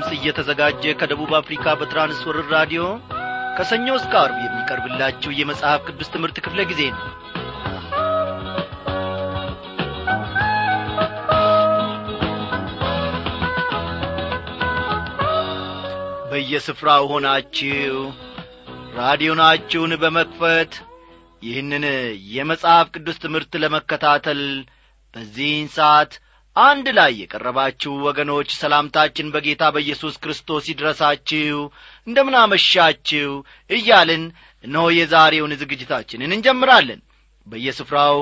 ድምፅ እየተዘጋጀ ከደቡብ አፍሪካ በትራንስወርር ራዲዮ ከሰኞ እስከ አርብ የሚቀርብላችሁ የመጽሐፍ ቅዱስ ትምህርት ክፍለ ጊዜ ነው። በየስፍራው ሆናችሁ ራዲዮናችሁን በመክፈት ይህንን የመጽሐፍ ቅዱስ ትምህርት ለመከታተል በዚህን ሰዓት አንድ ላይ የቀረባችሁ ወገኖች ሰላምታችን በጌታ በኢየሱስ ክርስቶስ ይድረሳችሁ። እንደምናመሻችሁ እያልን እነሆ የዛሬውን ዝግጅታችንን እንጀምራለን። በየስፍራው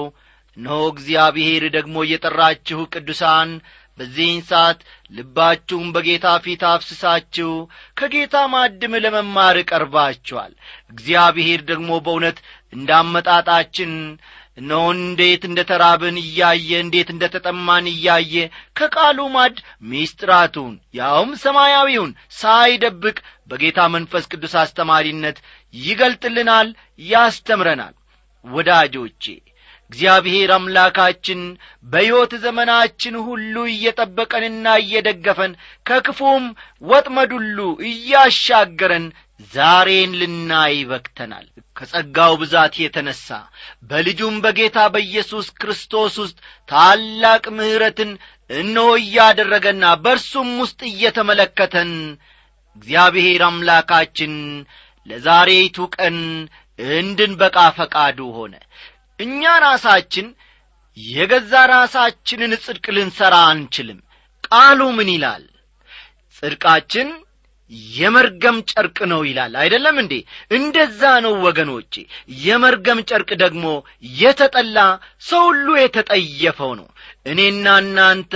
እነሆ እግዚአብሔር ደግሞ እየጠራችሁ ቅዱሳን በዚህን ሰዓት ልባችሁም በጌታ ፊት አፍስሳችሁ ከጌታ ማድም ለመማር ቀርባችኋል። እግዚአብሔር ደግሞ በእውነት እንዳመጣጣችን እነሆ እንዴት እንደ ተራብን እያየ እንዴት እንደ ተጠማን እያየ ከቃሉ ማድ ሚስጥራቱን ያውም ሰማያዊውን ሳይደብቅ በጌታ መንፈስ ቅዱስ አስተማሪነት ይገልጥልናል ያስተምረናል። ወዳጆቼ እግዚአብሔር አምላካችን በሕይወት ዘመናችን ሁሉ እየጠበቀንና እየደገፈን ከክፉም ወጥመድ ሁሉ እያሻገረን ዛሬን ልናይ በክተናል ከጸጋው ብዛት የተነሣ በልጁም በጌታ በኢየሱስ ክርስቶስ ውስጥ ታላቅ ምሕረትን እነሆ እያደረገና በእርሱም ውስጥ እየተመለከተን እግዚአብሔር አምላካችን ለዛሬይቱ ቀን እንድንበቃ ፈቃዱ ሆነ። እኛ ራሳችን የገዛ ራሳችንን ጽድቅ ልንሠራ አንችልም። ቃሉ ምን ይላል? ጽድቃችን የመርገም ጨርቅ ነው ይላል። አይደለም እንዴ? እንደዛ ነው ወገኖቼ። የመርገም ጨርቅ ደግሞ የተጠላ ሰው ሁሉ የተጠየፈው ነው። እኔና እናንተ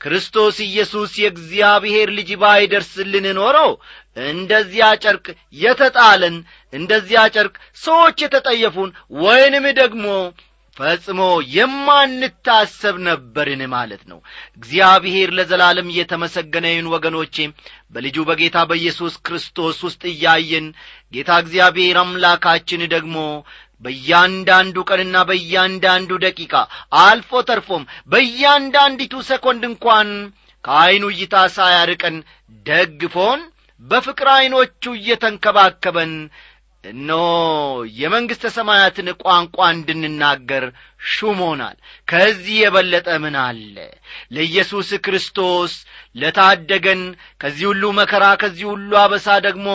ክርስቶስ ኢየሱስ የእግዚአብሔር ልጅ ባይደርስልን ኖሮ እንደዚያ ጨርቅ የተጣለን እንደዚያ ጨርቅ ሰዎች የተጠየፉን ወይንም ደግሞ ፈጽሞ የማንታሰብ ነበርን ማለት ነው። እግዚአብሔር ለዘላለም እየተመሰገነ ይሁን ወገኖቼ። በልጁ በጌታ በኢየሱስ ክርስቶስ ውስጥ እያየን ጌታ እግዚአብሔር አምላካችን ደግሞ በእያንዳንዱ ቀንና በእያንዳንዱ ደቂቃ አልፎ ተርፎም በእያንዳንዲቱ ሰኮንድ እንኳን ከዐይኑ እይታ ሳያርቀን ደግፎን በፍቅር ዐይኖቹ እየተንከባከበን እነሆ የመንግሥተ ሰማያትን ቋንቋ እንድንናገር ሹሞናል። ከዚህ የበለጠ ምን አለ? ለኢየሱስ ክርስቶስ ለታደገን ከዚህ ሁሉ መከራ ከዚህ ሁሉ አበሳ ደግሞ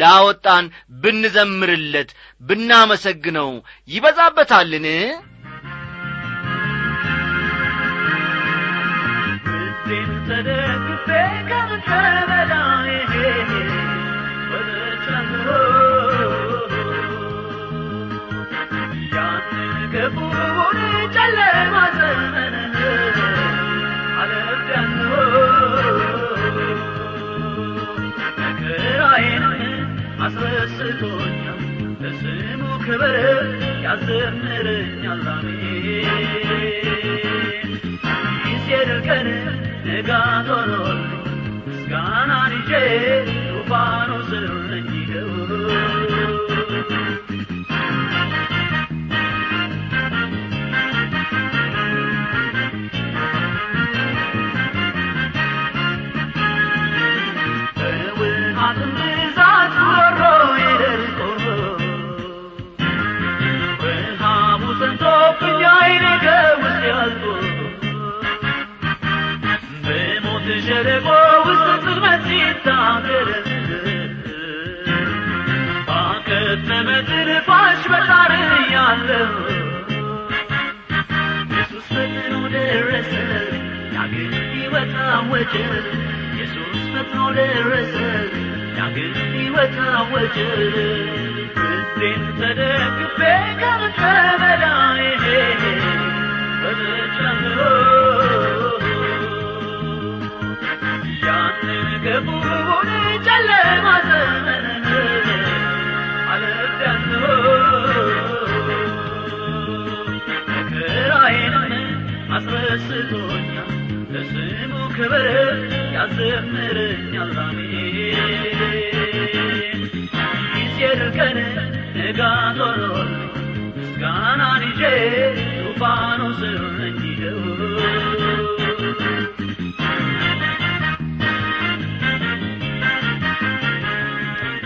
ላወጣን ብንዘምርለት ብናመሰግነው ይበዛበታልን? ተደግፌ ክብር ያዘምረኛል አሜን ሲሄድ ቀን ንጋት ሆኖልኝ ምስጋናን ይዤ ስር አወጀ ኢየሱስ ፈጥኖ ደረሰ ዳግም ሕይወት አወጀ እጄን ተደግፌ ከምድረ በዳዬ ያክብርህ ያዘምርኛል አሜን ጊዜር ቀን ንጋት ሆኖል ምስጋናን ዙፋኑ ስር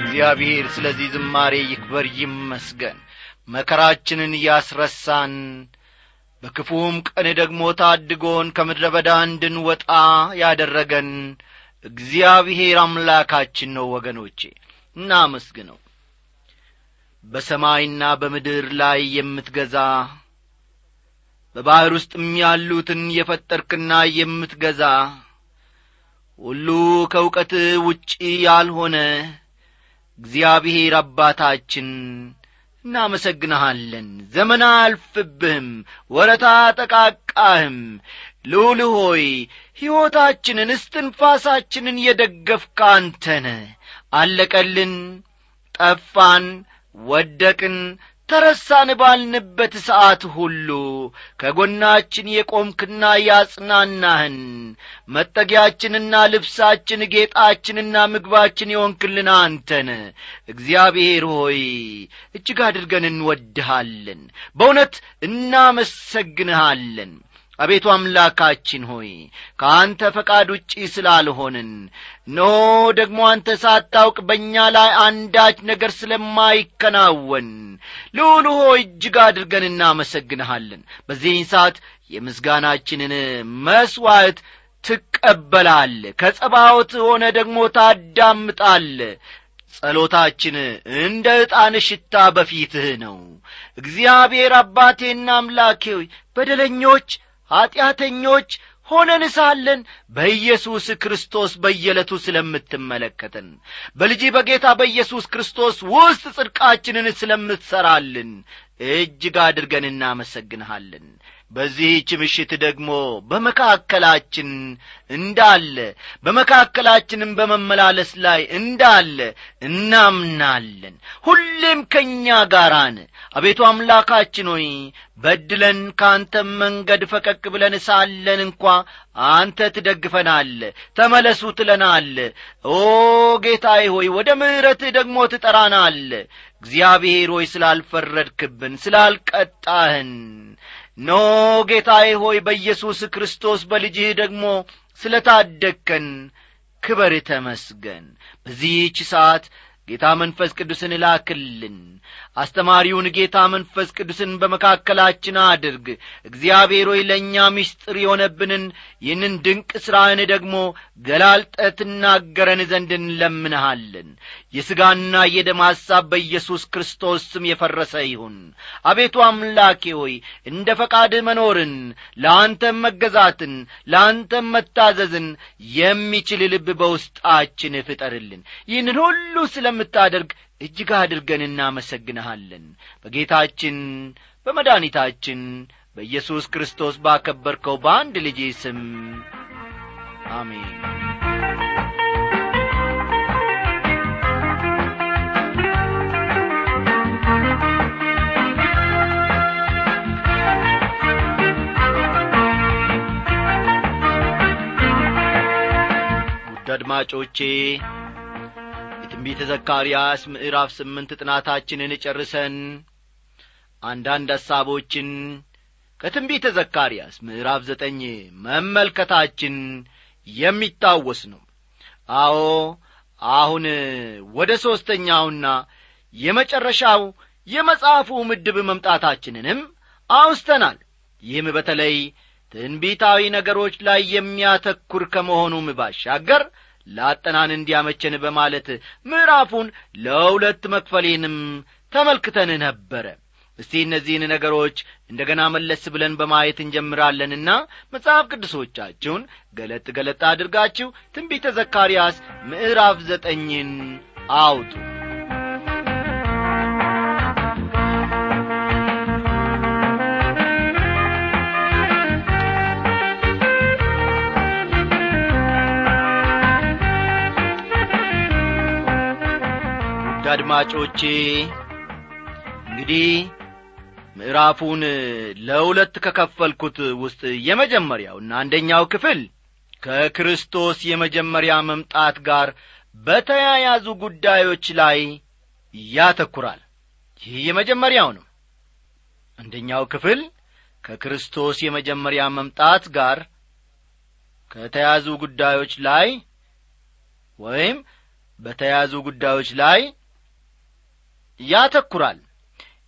እግዚአብሔር ስለዚህ ዝማሬ ይክበር ይመስገን። መከራችንን ያስረሳን። በክፉም ቀን ደግሞ ታድጎን ከምድረ በዳ እንድንወጣ ያደረገን እግዚአብሔር አምላካችን ነው ወገኖቼ። እናመስግነው። በሰማይና በምድር ላይ የምትገዛ በባሕር ውስጥም ያሉትን የፈጠርክና የምትገዛ ሁሉ ከእውቀት ውጪ ያልሆነ እግዚአብሔር አባታችን እናመሰግንሃለን። ዘመን አያልፍብህም ወረታ ጠቃቃህም። ልዑል ሆይ ሕይወታችንን እስትንፋሳችንን የደገፍክ አንተነ አለቀልን ጠፋን ወደቅን ተረሳን ባልንበት ሰዓት ሁሉ ከጎናችን የቆምክና ያጽናናህን መጠጊያችንና ልብሳችን ጌጣችንና ምግባችን የሆንክልን አንተን። እግዚአብሔር ሆይ እጅግ አድርገን እንወድሃለን በእውነት እናመሰግንሃለን አቤቱ አምላካችን ሆይ ከአንተ ፈቃድ ውጪ ስላልሆንን ኖ ደግሞ አንተ ሳታውቅ በእኛ ላይ አንዳች ነገር ስለማይከናወን ልዑል ሆይ እጅግ አድርገን እናመሰግንሃለን። በዚህን ሰዓት የምስጋናችንን መሥዋዕት ትቀበላል ከጸባዖት ሆነ ደግሞ ታዳምጣል ጸሎታችን እንደ ዕጣን ሽታ በፊትህ ነው። እግዚአብሔር አባቴና አምላኬ በደለኞች ኀጢአተኞች ሆነን ሳለን በኢየሱስ ክርስቶስ በየዕለቱ ስለምትመለከተን በልጅ በጌታ በኢየሱስ ክርስቶስ ውስጥ ጽድቃችንን ስለምትሠራልን እጅግ አድርገን እናመሰግንሃለን በዚህች ምሽት ደግሞ በመካከላችን እንዳለ በመካከላችንም በመመላለስ ላይ እንዳለ እናምናለን። ሁሌም ከእኛ ጋራን። አቤቱ አምላካችን ሆይ በድለን ከአንተም መንገድ ፈቀቅ ብለን ሳለን እንኳ አንተ ትደግፈናል ተመለሱ ትለናል። ኦ ጌታዬ ሆይ ወደ ምሕረትህ ደግሞ ትጠራናል። እግዚአብሔር ሆይ ስላልፈረድክብን ስላልቀጣህን ኖ ጌታዬ ሆይ በኢየሱስ ክርስቶስ በልጅህ ደግሞ ስለ ታደግከን ክበር ተመስገን። በዚህች ሰዓት ጌታ መንፈስ ቅዱስን እላክልን። አስተማሪውን ጌታ መንፈስ ቅዱስን በመካከላችን አድርግ። እግዚአብሔር ሆይ ለእኛ ምስጢር የሆነብንን ይህንን ድንቅ ሥራህን ደግሞ ገላልጠ ትናገረን ዘንድ እንለምንሃለን። የሥጋና የደም ሐሳብ በኢየሱስ ክርስቶስ ስም የፈረሰ ይሁን። አቤቱ አምላኬ ሆይ እንደ ፈቃድህ መኖርን ለአንተም መገዛትን ለአንተም መታዘዝን የሚችል ልብ በውስጣችን ፍጠርልን። ይህንን ሁሉ ስለምታደርግ እጅግ አድርገን እናመሰግንሃለን። በጌታችን በመድኃኒታችን በኢየሱስ ክርስቶስ ባከበርከው በአንድ ልጅ ስም አሜን። ውድ አድማጮቼ የትንቢተ ዘካርያስ ምዕራፍ ስምንት ጥናታችንን ጨርሰን አንዳንድ ሐሳቦችን ከትንቢተ ዘካርያስ ምዕራፍ ዘጠኝ መመልከታችን የሚታወስ ነው። አዎ አሁን ወደ ሦስተኛውና የመጨረሻው የመጽሐፉ ምድብ መምጣታችንንም አውስተናል። ይህም በተለይ ትንቢታዊ ነገሮች ላይ የሚያተኩር ከመሆኑም ባሻገር ላጠናን እንዲያመቸን በማለት ምዕራፉን ለሁለት መክፈሌንም ተመልክተን ነበረ። እስቲ እነዚህን ነገሮች እንደ ገና መለስ ብለን በማየት እንጀምራለንና መጽሐፍ ቅዱሶቻችሁን ገለጥ ገለጥ አድርጋችሁ ትንቢተ ዘካርያስ ምዕራፍ ዘጠኝን አውጡ አድማጮቼ እንግዲህ ምዕራፉን ለሁለት ከከፈልኩት ውስጥ የመጀመሪያውና አንደኛው ክፍል ከክርስቶስ የመጀመሪያ መምጣት ጋር በተያያዙ ጉዳዮች ላይ ያተኩራል። ይህ የመጀመሪያው ነው። አንደኛው ክፍል ከክርስቶስ የመጀመሪያ መምጣት ጋር ከተያዙ ጉዳዮች ላይ ወይም በተያዙ ጉዳዮች ላይ ያተኩራል።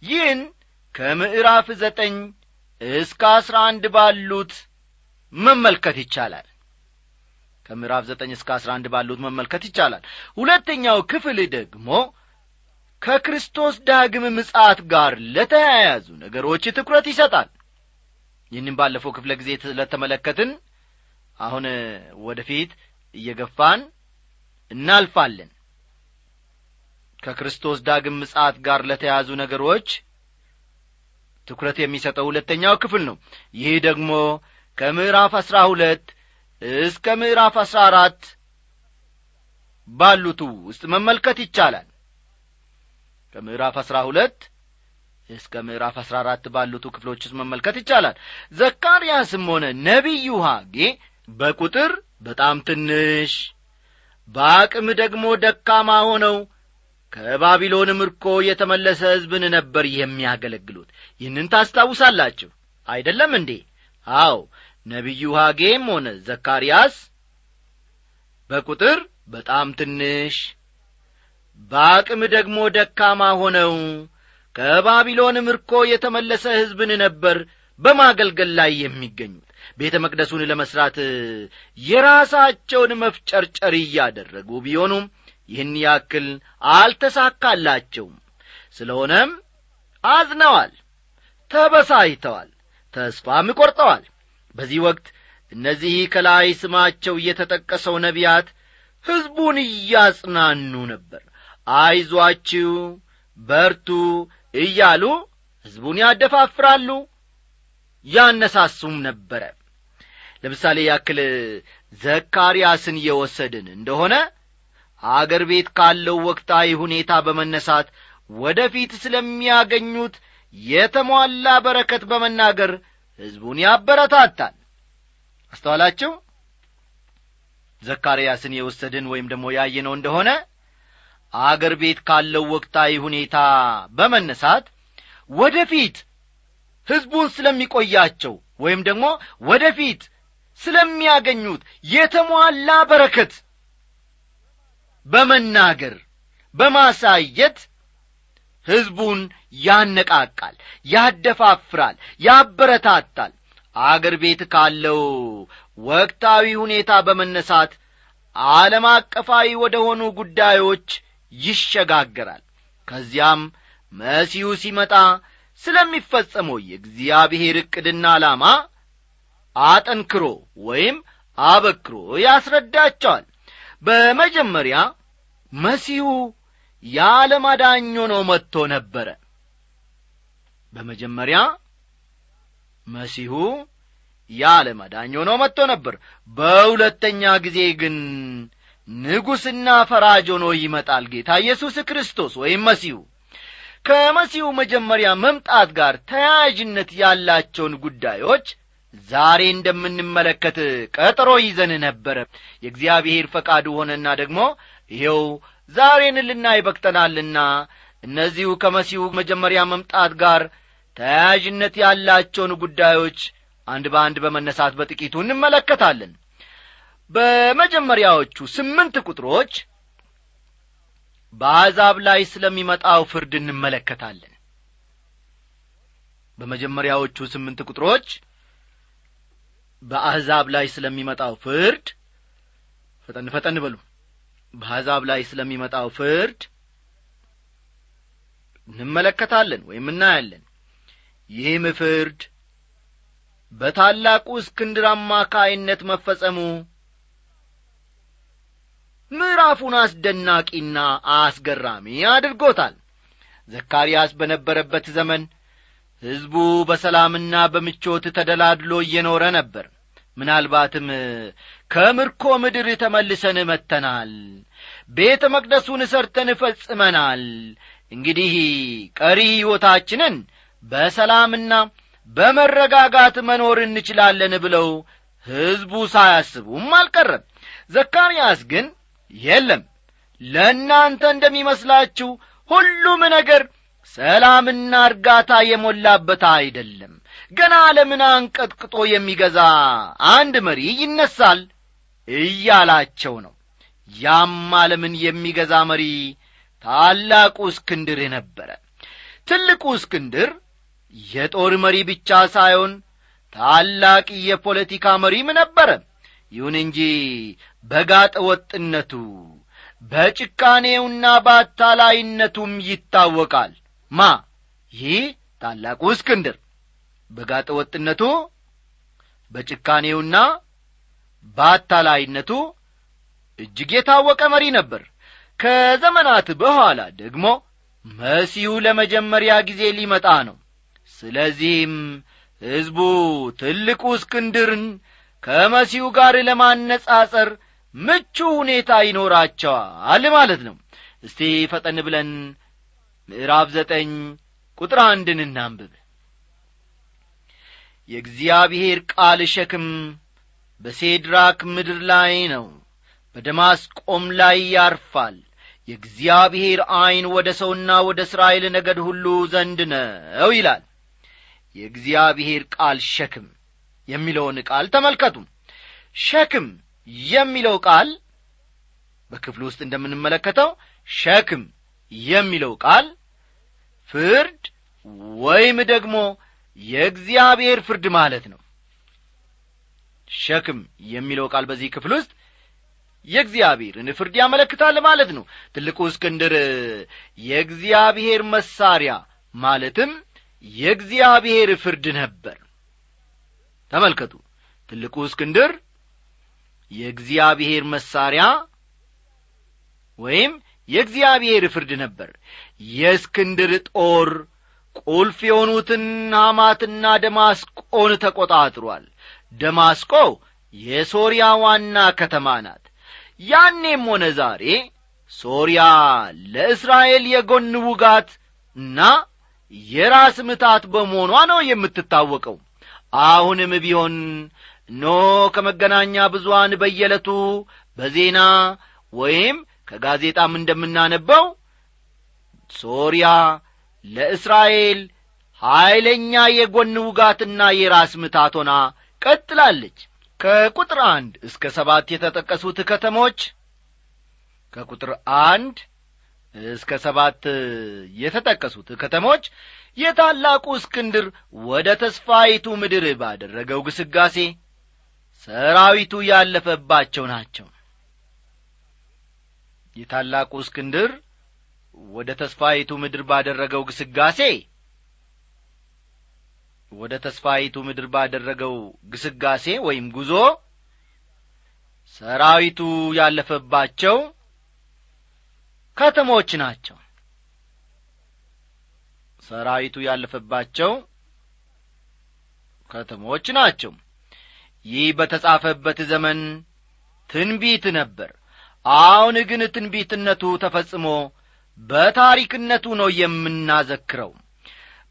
ይህን ከምዕራፍ ዘጠኝ እስከ አስራ አንድ ባሉት መመልከት ይቻላል። ከምዕራፍ ዘጠኝ እስከ አስራ አንድ ባሉት መመልከት ይቻላል። ሁለተኛው ክፍል ደግሞ ከክርስቶስ ዳግም ምጻት ጋር ለተያያዙ ነገሮች ትኩረት ይሰጣል። ይህንም ባለፈው ክፍለ ጊዜ ስለተመለከትን አሁን ወደፊት እየገፋን እናልፋለን ከክርስቶስ ዳግም ምጻት ጋር ለተያዙ ነገሮች ትኩረት የሚሰጠው ሁለተኛው ክፍል ነው። ይህ ደግሞ ከምዕራፍ አሥራ ሁለት እስከ ምዕራፍ አሥራ አራት ባሉቱ ውስጥ መመልከት ይቻላል። ከምዕራፍ አሥራ ሁለት እስከ ምዕራፍ አሥራ አራት ባሉቱ ክፍሎች ውስጥ መመልከት ይቻላል። ዘካርያስም ሆነ ነቢዩ ሐጌ በቁጥር በጣም ትንሽ በአቅም ደግሞ ደካማ ሆነው ከባቢሎን ምርኮ የተመለሰ ሕዝብን ነበር የሚያገለግሉት። ይህንን ታስታውሳላችሁ? አይደለም እንዴ? አው ነቢዩ ሐጌም ሆነ ዘካርያስ በቁጥር በጣም ትንሽ በአቅም ደግሞ ደካማ ሆነው ከባቢሎን ምርኮ የተመለሰ ሕዝብን ነበር በማገልገል ላይ የሚገኙት። ቤተ መቅደሱን ለመሥራት የራሳቸውን መፍጨርጨር እያደረጉ ቢሆኑም ይህን ያክል አልተሳካላቸውም። ስለሆነም አዝነዋል ተበሳይተዋል ተስፋም ቈርጠዋል በዚህ ወቅት እነዚህ ከላይ ስማቸው እየተጠቀሰው ነቢያት ሕዝቡን እያጽናኑ ነበር። አይዟችሁ በርቱ እያሉ ሕዝቡን ያደፋፍራሉ ያነሳሱም ነበረ። ለምሳሌ ያክል ዘካርያስን የወሰድን እንደሆነ አገር ቤት ካለው ወቅታዊ ሁኔታ በመነሳት ወደፊት ስለሚያገኙት የተሟላ በረከት በመናገር ሕዝቡን ያበረታታል። አስተዋላችሁ? ዘካርያስን የወሰድን ወይም ደግሞ ያየነው እንደሆነ አገር ቤት ካለው ወቅታዊ ሁኔታ በመነሳት ወደፊት ሕዝቡን ስለሚቆያቸው ወይም ደግሞ ወደፊት ስለሚያገኙት የተሟላ በረከት በመናገር በማሳየት ሕዝቡን ያነቃቃል ያደፋፍራል ያበረታታል። አገር ቤት ካለው ወቅታዊ ሁኔታ በመነሳት ዓለም አቀፋዊ ወደ ሆኑ ጉዳዮች ይሸጋገራል። ከዚያም መሲሁ ሲመጣ ስለሚፈጸመው የእግዚአብሔር ዕቅድና ዓላማ አጠንክሮ ወይም አበክሮ ያስረዳቸዋል በመጀመሪያ መሲሁ የዓለም አዳኝ ሆኖ መጥቶ ነበረ። በመጀመሪያ መሲሁ የዓለም አዳኝ ሆኖ መጥቶ ነበር። በሁለተኛ ጊዜ ግን ንጉሥና ፈራጅ ሆኖ ይመጣል ጌታ ኢየሱስ ክርስቶስ ወይም መሲሁ። ከመሲሁ መጀመሪያ መምጣት ጋር ተያያዥነት ያላቸውን ጉዳዮች ዛሬ እንደምንመለከት ቀጠሮ ይዘን ነበረ። የእግዚአብሔር ፈቃዱ ሆነና ደግሞ ይኸው ዛሬን ልናይ በቅተናልና እነዚሁ ከመሲሁ መጀመሪያ መምጣት ጋር ተያያዥነት ያላቸውን ጉዳዮች አንድ በአንድ በመነሳት በጥቂቱ እንመለከታለን። በመጀመሪያዎቹ ስምንት ቁጥሮች በአሕዛብ ላይ ስለሚመጣው ፍርድ እንመለከታለን። በመጀመሪያዎቹ ስምንት ቁጥሮች በአሕዛብ ላይ ስለሚመጣው ፍርድ ፈጠን ፈጠን በሉ። በአሕዛብ ላይ ስለሚመጣው ፍርድ እንመለከታለን ወይም እናያለን። ይህም ፍርድ በታላቁ እስክንድር አማካይነት መፈጸሙ ምዕራፉን አስደናቂና አስገራሚ አድርጎታል። ዘካርያስ በነበረበት ዘመን ሕዝቡ በሰላምና በምቾት ተደላድሎ እየኖረ ነበር። ምናልባትም ከምርኮ ምድር ተመልሰን መጥተናል። ቤተ መቅደሱን ሰርተን ፈጽመናል። እንግዲህ ቀሪ ሕይወታችንን በሰላምና በመረጋጋት መኖር እንችላለን ብለው ሕዝቡ ሳያስቡም አልቀረም። ዘካርያስ ግን የለም። ለእናንተ እንደሚመስላችሁ ሁሉም ነገር ሰላምና እርጋታ የሞላበት አይደለም። ገና ዓለምን አንቀጥቅጦ የሚገዛ አንድ መሪ ይነሳል እያላቸው ነው። ያም ዓለምን የሚገዛ መሪ ታላቁ እስክንድር ነበረ። ትልቁ እስክንድር የጦር መሪ ብቻ ሳይሆን ታላቅ የፖለቲካ መሪም ነበረ። ይሁን እንጂ በጋጠ ወጥነቱ በጭካኔውና በአታላይነቱም ይታወቃል ማ? ይህ ታላቁ እስክንድር። በጋጠ ወጥነቱ በጭካኔውና በአታላይነቱ እጅግ የታወቀ መሪ ነበር። ከዘመናት በኋላ ደግሞ መሲሁ ለመጀመሪያ ጊዜ ሊመጣ ነው። ስለዚህም ሕዝቡ ትልቁ እስክንድርን ከመሲሁ ጋር ለማነጻጸር ምቹ ሁኔታ ይኖራቸዋል ማለት ነው። እስቲ ፈጠን ብለን ምዕራፍ ዘጠኝ ቁጥር አንድን እናንብብ። የእግዚአብሔር ቃል ሸክም በሴድራክ ምድር ላይ ነው በደማስቆም ላይ ያርፋል። የእግዚአብሔር ዐይን ወደ ሰውና ወደ እስራኤል ነገድ ሁሉ ዘንድ ነው ይላል። የእግዚአብሔር ቃል ሸክም የሚለውን ቃል ተመልከቱ። ሸክም የሚለው ቃል በክፍል ውስጥ እንደምንመለከተው ሸክም የሚለው ቃል ፍርድ ወይም ደግሞ የእግዚአብሔር ፍርድ ማለት ነው። ሸክም የሚለው ቃል በዚህ ክፍል ውስጥ የእግዚአብሔርን ፍርድ ያመለክታል ማለት ነው። ትልቁ እስክንድር የእግዚአብሔር መሳሪያ ማለትም የእግዚአብሔር ፍርድ ነበር። ተመልከቱ። ትልቁ እስክንድር የእግዚአብሔር መሳሪያ ወይም የእግዚአብሔር ፍርድ ነበር። የእስክንድር ጦር ቁልፍ የሆኑትን ሐማትና ደማስቆን ተቈጣጥሯል ደማስቆ የሶርያ ዋና ከተማ ናት። ያኔም ሆነ ዛሬ ሶርያ ለእስራኤል የጎን ውጋት እና የራስ ምታት በመሆኗ ነው የምትታወቀው። አሁንም ቢሆን ኖ ከመገናኛ ብዙዋን በየዕለቱ በዜና ወይም ከጋዜጣም እንደምናነበው ሶርያ ለእስራኤል ኀይለኛ የጎን ውጋትና የራስ ምታት ሆና ቀጥላለች። ከቁጥር አንድ እስከ ሰባት የተጠቀሱት ከተሞች ከቁጥር አንድ እስከ ሰባት የተጠቀሱት ከተሞች የታላቁ እስክንድር ወደ ተስፋይቱ ምድር ባደረገው ግስጋሴ ሰራዊቱ ያለፈባቸው ናቸው የታላቁ እስክንድር ወደ ተስፋይቱ ምድር ባደረገው ግስጋሴ ወደ ተስፋይቱ ምድር ባደረገው ግስጋሴ ወይም ጉዞ ሰራዊቱ ያለፈባቸው ከተሞች ናቸው። ሰራዊቱ ያለፈባቸው ከተሞች ናቸው። ይህ በተጻፈበት ዘመን ትንቢት ነበር አሁን ግን ትንቢትነቱ ተፈጽሞ በታሪክነቱ ነው የምናዘክረው።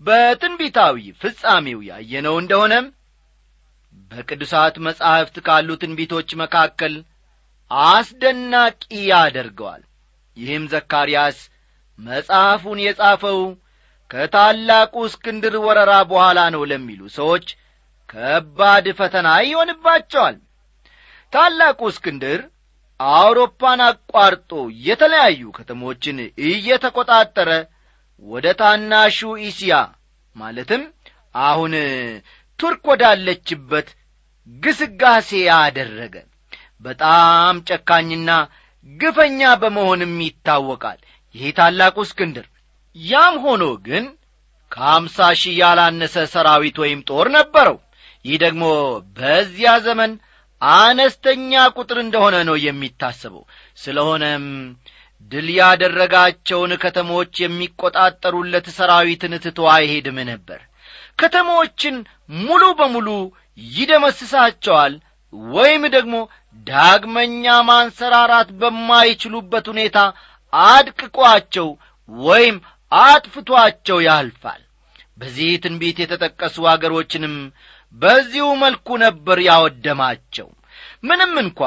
በትንቢታዊ ፍጻሜው ያየነው እንደሆነም በቅዱሳት መጻሕፍት ካሉ ትንቢቶች መካከል አስደናቂ ያደርገዋል። ይህም ዘካርያስ መጽሐፉን የጻፈው ከታላቁ እስክንድር ወረራ በኋላ ነው ለሚሉ ሰዎች ከባድ ፈተና ይሆንባቸዋል። ታላቁ እስክንድር አውሮፓን አቋርጦ የተለያዩ ከተሞችን እየተቈጣጠረ ወደ ታናሹ ኢስያ ማለትም አሁን ቱርክ ወዳለችበት ግስጋሴ አደረገ። በጣም ጨካኝና ግፈኛ በመሆንም ይታወቃል። ይህ ታላቁ እስክንድር ያም ሆኖ ግን ከአምሳ ሺህ ያላነሰ ሰራዊት ወይም ጦር ነበረው። ይህ ደግሞ በዚያ ዘመን አነስተኛ ቁጥር እንደሆነ ነው የሚታሰበው። ስለሆነም ድል ያደረጋቸውን ከተሞች የሚቈጣጠሩለት ሰራዊትን ትቶ አይሄድም ነበር። ከተሞችን ሙሉ በሙሉ ይደመስሳቸዋል ወይም ደግሞ ዳግመኛ ማንሰራራት በማይችሉበት ሁኔታ አድቅቋቸው ወይም አጥፍቷቸው ያልፋል። በዚህ ትንቢት የተጠቀሱ አገሮችንም በዚሁ መልኩ ነበር ያወደማቸው። ምንም እንኳ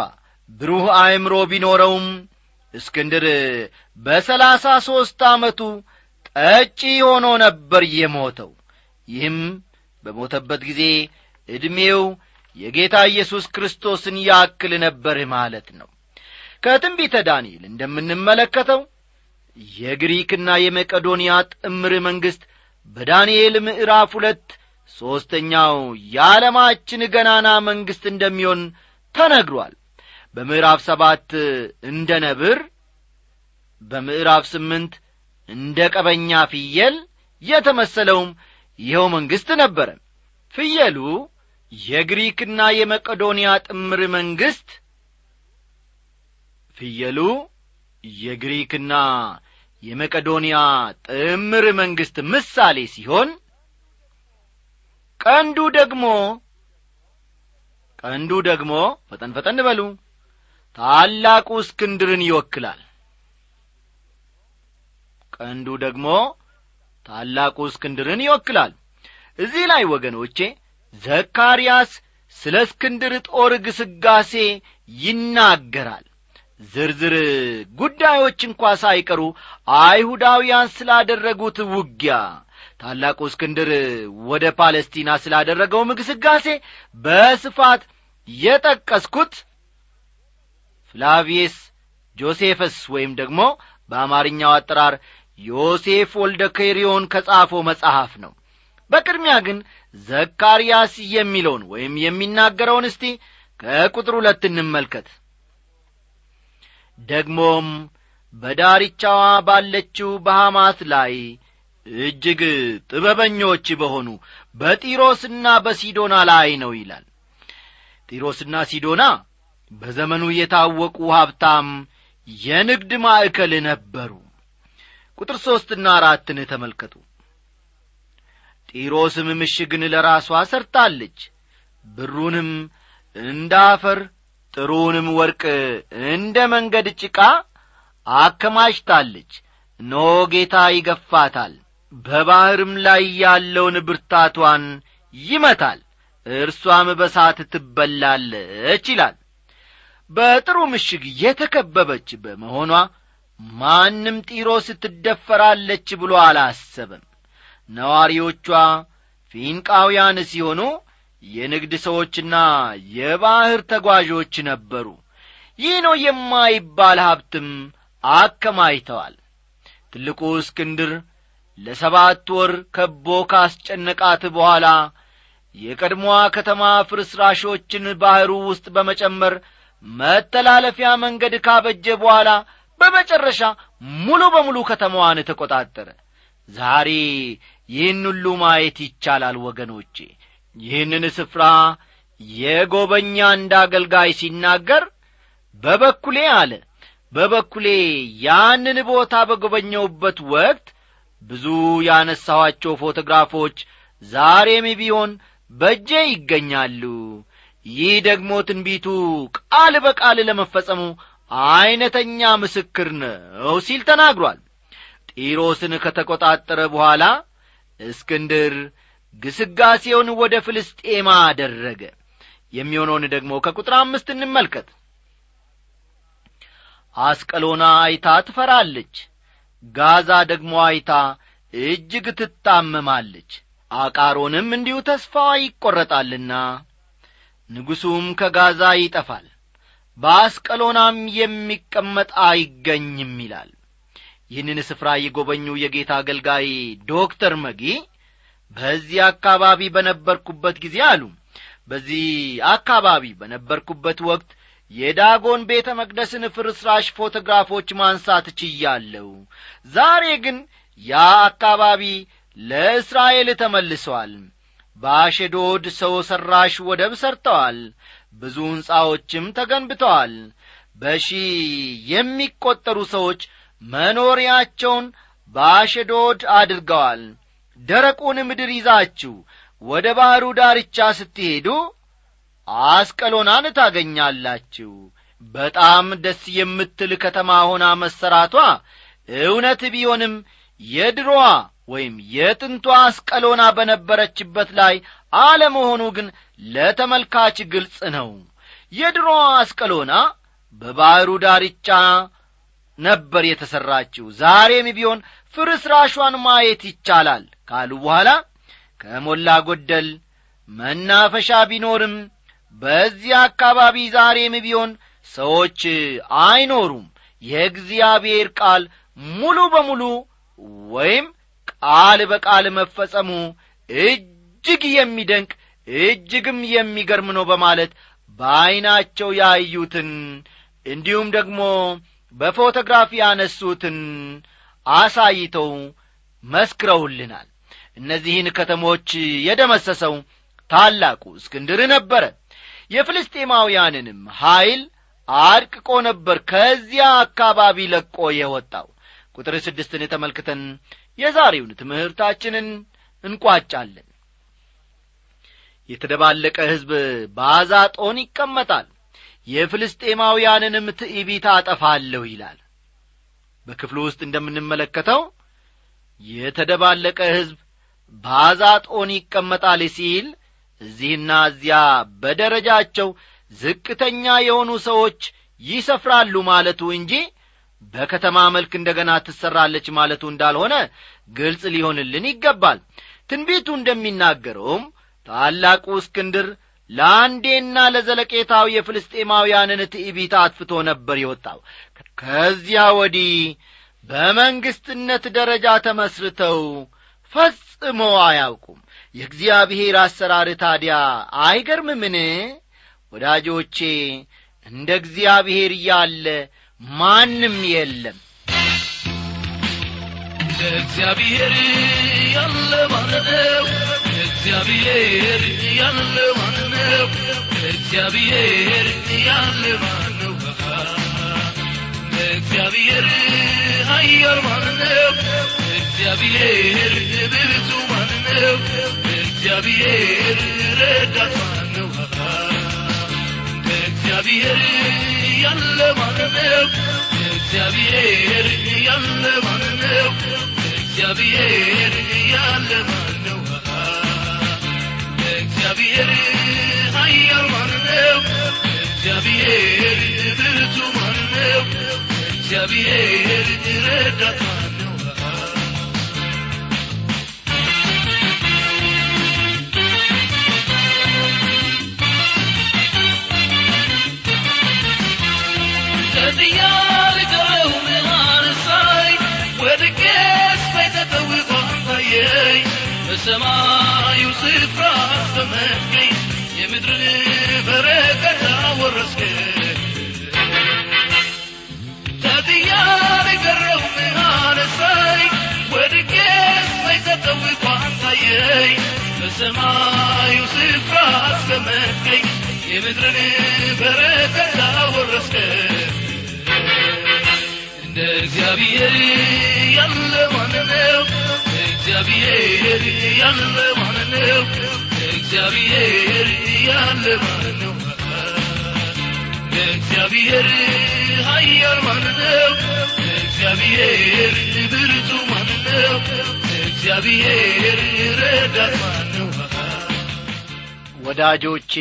ብሩህ አእምሮ ቢኖረውም እስክንድር በሰላሳ ሦስት ዓመቱ ጠጪ ሆኖ ነበር የሞተው። ይህም በሞተበት ጊዜ ዕድሜው የጌታ ኢየሱስ ክርስቶስን ያክል ነበር ማለት ነው። ከትንቢተ ዳንኤል እንደምንመለከተው የግሪክና የመቄዶንያ ጥምር መንግሥት በዳንኤል ምዕራፍ ሁለት ሦስተኛው የዓለማችን ገናና መንግሥት እንደሚሆን ተነግሯል። በምዕራፍ ሰባት እንደ ነብር በምዕራፍ ስምንት እንደ ቀበኛ ፍየል የተመሰለውም ይኸው መንግሥት ነበረ። ፍየሉ የግሪክና የመቄዶንያ ጥምር መንግሥት ፍየሉ የግሪክና የመቄዶንያ ጥምር መንግሥት ምሳሌ ሲሆን ቀንዱ ደግሞ ቀንዱ ደግሞ ፈጠን ፈጠን በሉ። ታላቁ እስክንድርን ይወክላል። ቀንዱ ደግሞ ታላቁ እስክንድርን ይወክላል። እዚህ ላይ ወገኖቼ ዘካርያስ ስለ እስክንድር ጦር ግስጋሴ ይናገራል። ዝርዝር ጉዳዮች እንኳ ሳይቀሩ አይሁዳውያን ስላደረጉት ውጊያ ታላቁ እስክንድር ወደ ፓለስቲና ስላደረገውም ግስጋሴ በስፋት የጠቀስኩት ፍላቪየስ ጆሴፈስ ወይም ደግሞ በአማርኛው አጠራር ዮሴፍ ወልደ ኬሪዮን ከጻፈው መጽሐፍ ነው። በቅድሚያ ግን ዘካርያስ የሚለውን ወይም የሚናገረውን እስቲ ከቁጥር ሁለት እንመልከት። ደግሞም በዳርቻዋ ባለችው በሐማት ላይ እጅግ ጥበበኞች በሆኑ በጢሮስና በሲዶና ላይ ነው ይላል። ጢሮስና ሲዶና በዘመኑ የታወቁ ሀብታም የንግድ ማዕከል ነበሩ። ቁጥር ሦስትና አራትን ተመልከቱ። ጢሮስም ምሽግን ለራሷ ሰርታለች። ብሩንም እንደ አፈር ጥሩንም ወርቅ እንደ መንገድ ጭቃ አከማችታለች። ኖ ጌታ ይገፋታል በባሕርም ላይ ያለውን ብርታቷን ይመታል እርሷም በሳት ትበላለች ይላል። በጥሩ ምሽግ የተከበበች በመሆኗ ማንም ጢሮስ ትደፈራለች ብሎ አላሰበም። ነዋሪዎቿ ፊንቃውያን ሲሆኑ የንግድ ሰዎችና የባሕር ተጓዦች ነበሩ። ይህ ነው የማይባል ሀብትም አከማይተዋል ትልቁ እስክንድር ለሰባት ወር ከቦ ካስጨነቃት በኋላ የቀድሞዋ ከተማ ፍርስራሾችን ባሕሩ ውስጥ በመጨመር መተላለፊያ መንገድ ካበጀ በኋላ በመጨረሻ ሙሉ በሙሉ ከተማዋን ተቈጣጠረ ዛሬ ይህን ሁሉ ማየት ይቻላል ወገኖቼ። ይህንን ስፍራ የጎበኛ እንደ አገልጋይ ሲናገር በበኩሌ አለ በበኩሌ ያንን ቦታ በጎበኘውበት ወቅት ብዙ ያነሳኋቸው ፎቶግራፎች ዛሬም ቢሆን በእጄ ይገኛሉ። ይህ ደግሞ ትንቢቱ ቃል በቃል ለመፈጸሙ ዐይነተኛ ምስክር ነው ሲል ተናግሯል። ጢሮስን ከተቈጣጠረ በኋላ እስክንድር ግስጋሴውን ወደ ፍልስጤማ አደረገ። የሚሆነውን ደግሞ ከቁጥር አምስት እንመልከት። አስቀሎና አይታ ትፈራለች ጋዛ ደግሞ አይታ እጅግ ትታመማለች። አቃሮንም እንዲሁ ተስፋዋ ይቈረጣልና ንጉሡም ከጋዛ ይጠፋል በአስቀሎናም የሚቀመጥ አይገኝም ይላል። ይህንን ስፍራ የጐበኙ የጌታ አገልጋይ ዶክተር መጊ በዚህ አካባቢ በነበርኩበት ጊዜ አሉ። በዚህ አካባቢ በነበርኩበት ወቅት የዳጎን ቤተ መቅደስን ፍርስራሽ ፎቶግራፎች ማንሳት ችያለሁ። ዛሬ ግን ያ አካባቢ ለእስራኤል ተመልሰዋል በአሸዶድ ሰው ሠራሽ ወደብ ሰርተዋል። ብዙ ሕንፃዎችም ተገንብተዋል። በሺ የሚቈጠሩ ሰዎች መኖሪያቸውን በአሸዶድ አድርገዋል። ደረቁን ምድር ይዛችሁ ወደ ባሕሩ ዳርቻ ስትሄዱ አስቀሎናን ታገኛላችሁ። በጣም ደስ የምትል ከተማ ሆና መሰራቷ እውነት ቢሆንም የድሮዋ ወይም የጥንቷ አስቀሎና በነበረችበት ላይ አለመሆኑ ግን ለተመልካች ግልጽ ነው። የድሮዋ አስቀሎና በባሕሩ ዳርቻ ነበር የተሠራችው ዛሬም ቢሆን ፍርስራሿን ማየት ይቻላል ካሉ በኋላ ከሞላ ጐደል መናፈሻ ቢኖርም በዚህ አካባቢ ዛሬም ቢሆን ሰዎች አይኖሩም። የእግዚአብሔር ቃል ሙሉ በሙሉ ወይም ቃል በቃል መፈጸሙ እጅግ የሚደንቅ እጅግም የሚገርም ነው በማለት በዐይናቸው ያዩትን እንዲሁም ደግሞ በፎቶግራፊ ያነሱትን አሳይተው መስክረውልናል። እነዚህን ከተሞች የደመሰሰው ታላቁ እስክንድር ነበረ የፍልስጤማውያንንም ኀይል አድቅቆ ነበር ከዚያ አካባቢ ለቆ የወጣው። ቁጥር ስድስትን ተመልክተን የዛሬውን ትምህርታችንን እንቋጫለን። የተደባለቀ ሕዝብ በአዛጦን ይቀመጣል የፍልስጤማውያንንም ትዕቢት አጠፋለሁ ይላል። በክፍሉ ውስጥ እንደምንመለከተው የተደባለቀ ሕዝብ በአዛጦን ይቀመጣል ሲል እዚህና እዚያ በደረጃቸው ዝቅተኛ የሆኑ ሰዎች ይሰፍራሉ ማለቱ እንጂ በከተማ መልክ እንደ ገና ትሠራለች ማለቱ እንዳልሆነ ግልጽ ሊሆንልን ይገባል። ትንቢቱ እንደሚናገረውም ታላቁ እስክንድር ለአንዴና ለዘለቄታው የፍልስጤማውያንን ትዕቢት አጥፍቶ ነበር የወጣው። ከዚያ ወዲህ በመንግሥትነት ደረጃ ተመስርተው ፈጽሞ አያውቁም የእግዚአብሔር አሰራር ታዲያ አይገርምምን? ወዳጆቼ እንደ እግዚአብሔር ያለ ማንም የለም። እንደ እግዚአብሔር ያለ ማነው እግዚአብሔር ያለ ማነው እግዚአብሔር ያለ ማነው እግዚአብሔር ኃያል ማነው እግዚአብሔር ብርቱ ማነው እግዚአብሔር ረዳት ማነው? እግዚአብሔር ያለ ማነው እግዚአብሔር ያለ ማነው እግዚአብሔር ያለ ማነው እግዚአብሔር ኃያል ማነው እግዚአብሔር ብርቱ ማነው እግዚአብሔር ረዳት በሰማዩ ስፍራ በመገኝ የምድርን በረከት አወረስከኝ ተጥያል ቀረው ምናን ሳይ ወድቄስ በተጠውቋን ታየኝ። በሰማዩ ስፍራ አስቀመጥከኝ የምድርን በረከት አወረስከኝ እንደ እግዚአብሔር እግዚአብሔር ያለ ማነው እግዚአብሔር ያለ ማነው እግዚአብሔር ኃያል ማነው እግዚአብሔር ብርቱ ማነው እግዚአብሔር ረዳት ማነው ወዳጆቼ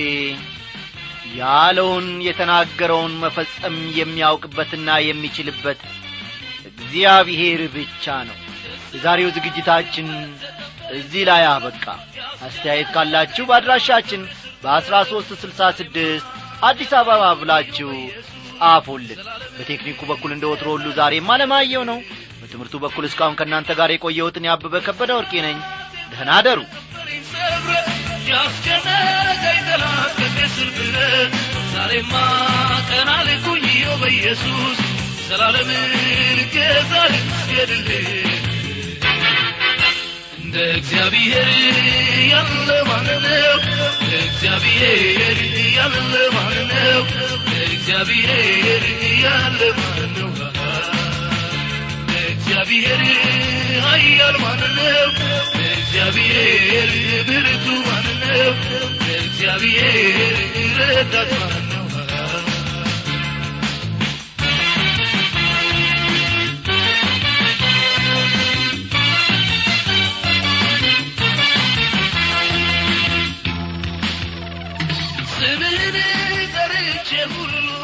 ያለውን የተናገረውን መፈጸም የሚያውቅበትና የሚችልበት እግዚአብሔር ብቻ ነው የዛሬው ዝግጅታችን እዚህ ላይ አበቃ። አስተያየት ካላችሁ በአድራሻችን በአሥራ ሦስት ስልሳ ስድስት አዲስ አበባ ብላችሁ ጻፉልን። በቴክኒኩ በኩል እንደ ወትሮ ሁሉ ዛሬም አለማየው ነው። በትምህርቱ በኩል እስካሁን ከእናንተ ጋር የቆየሁትን ያበበ ከበደ ወርቄ ነኝ። ደህና አደሩ። ዛሬማ ቀና በኢየሱስ ዘላለም ልገዛ ልስገድልህ እንደ እግዚአብሔር ያለ ማነው እግዚአብሔር ያለ ማነው እግዚአብሔር ያለ ማነው እግዚአብሔር ኃያል ማነው እግዚአብሔር ብርቱ ማነው እግዚአብሔር ረዳት ማነው ضرور لو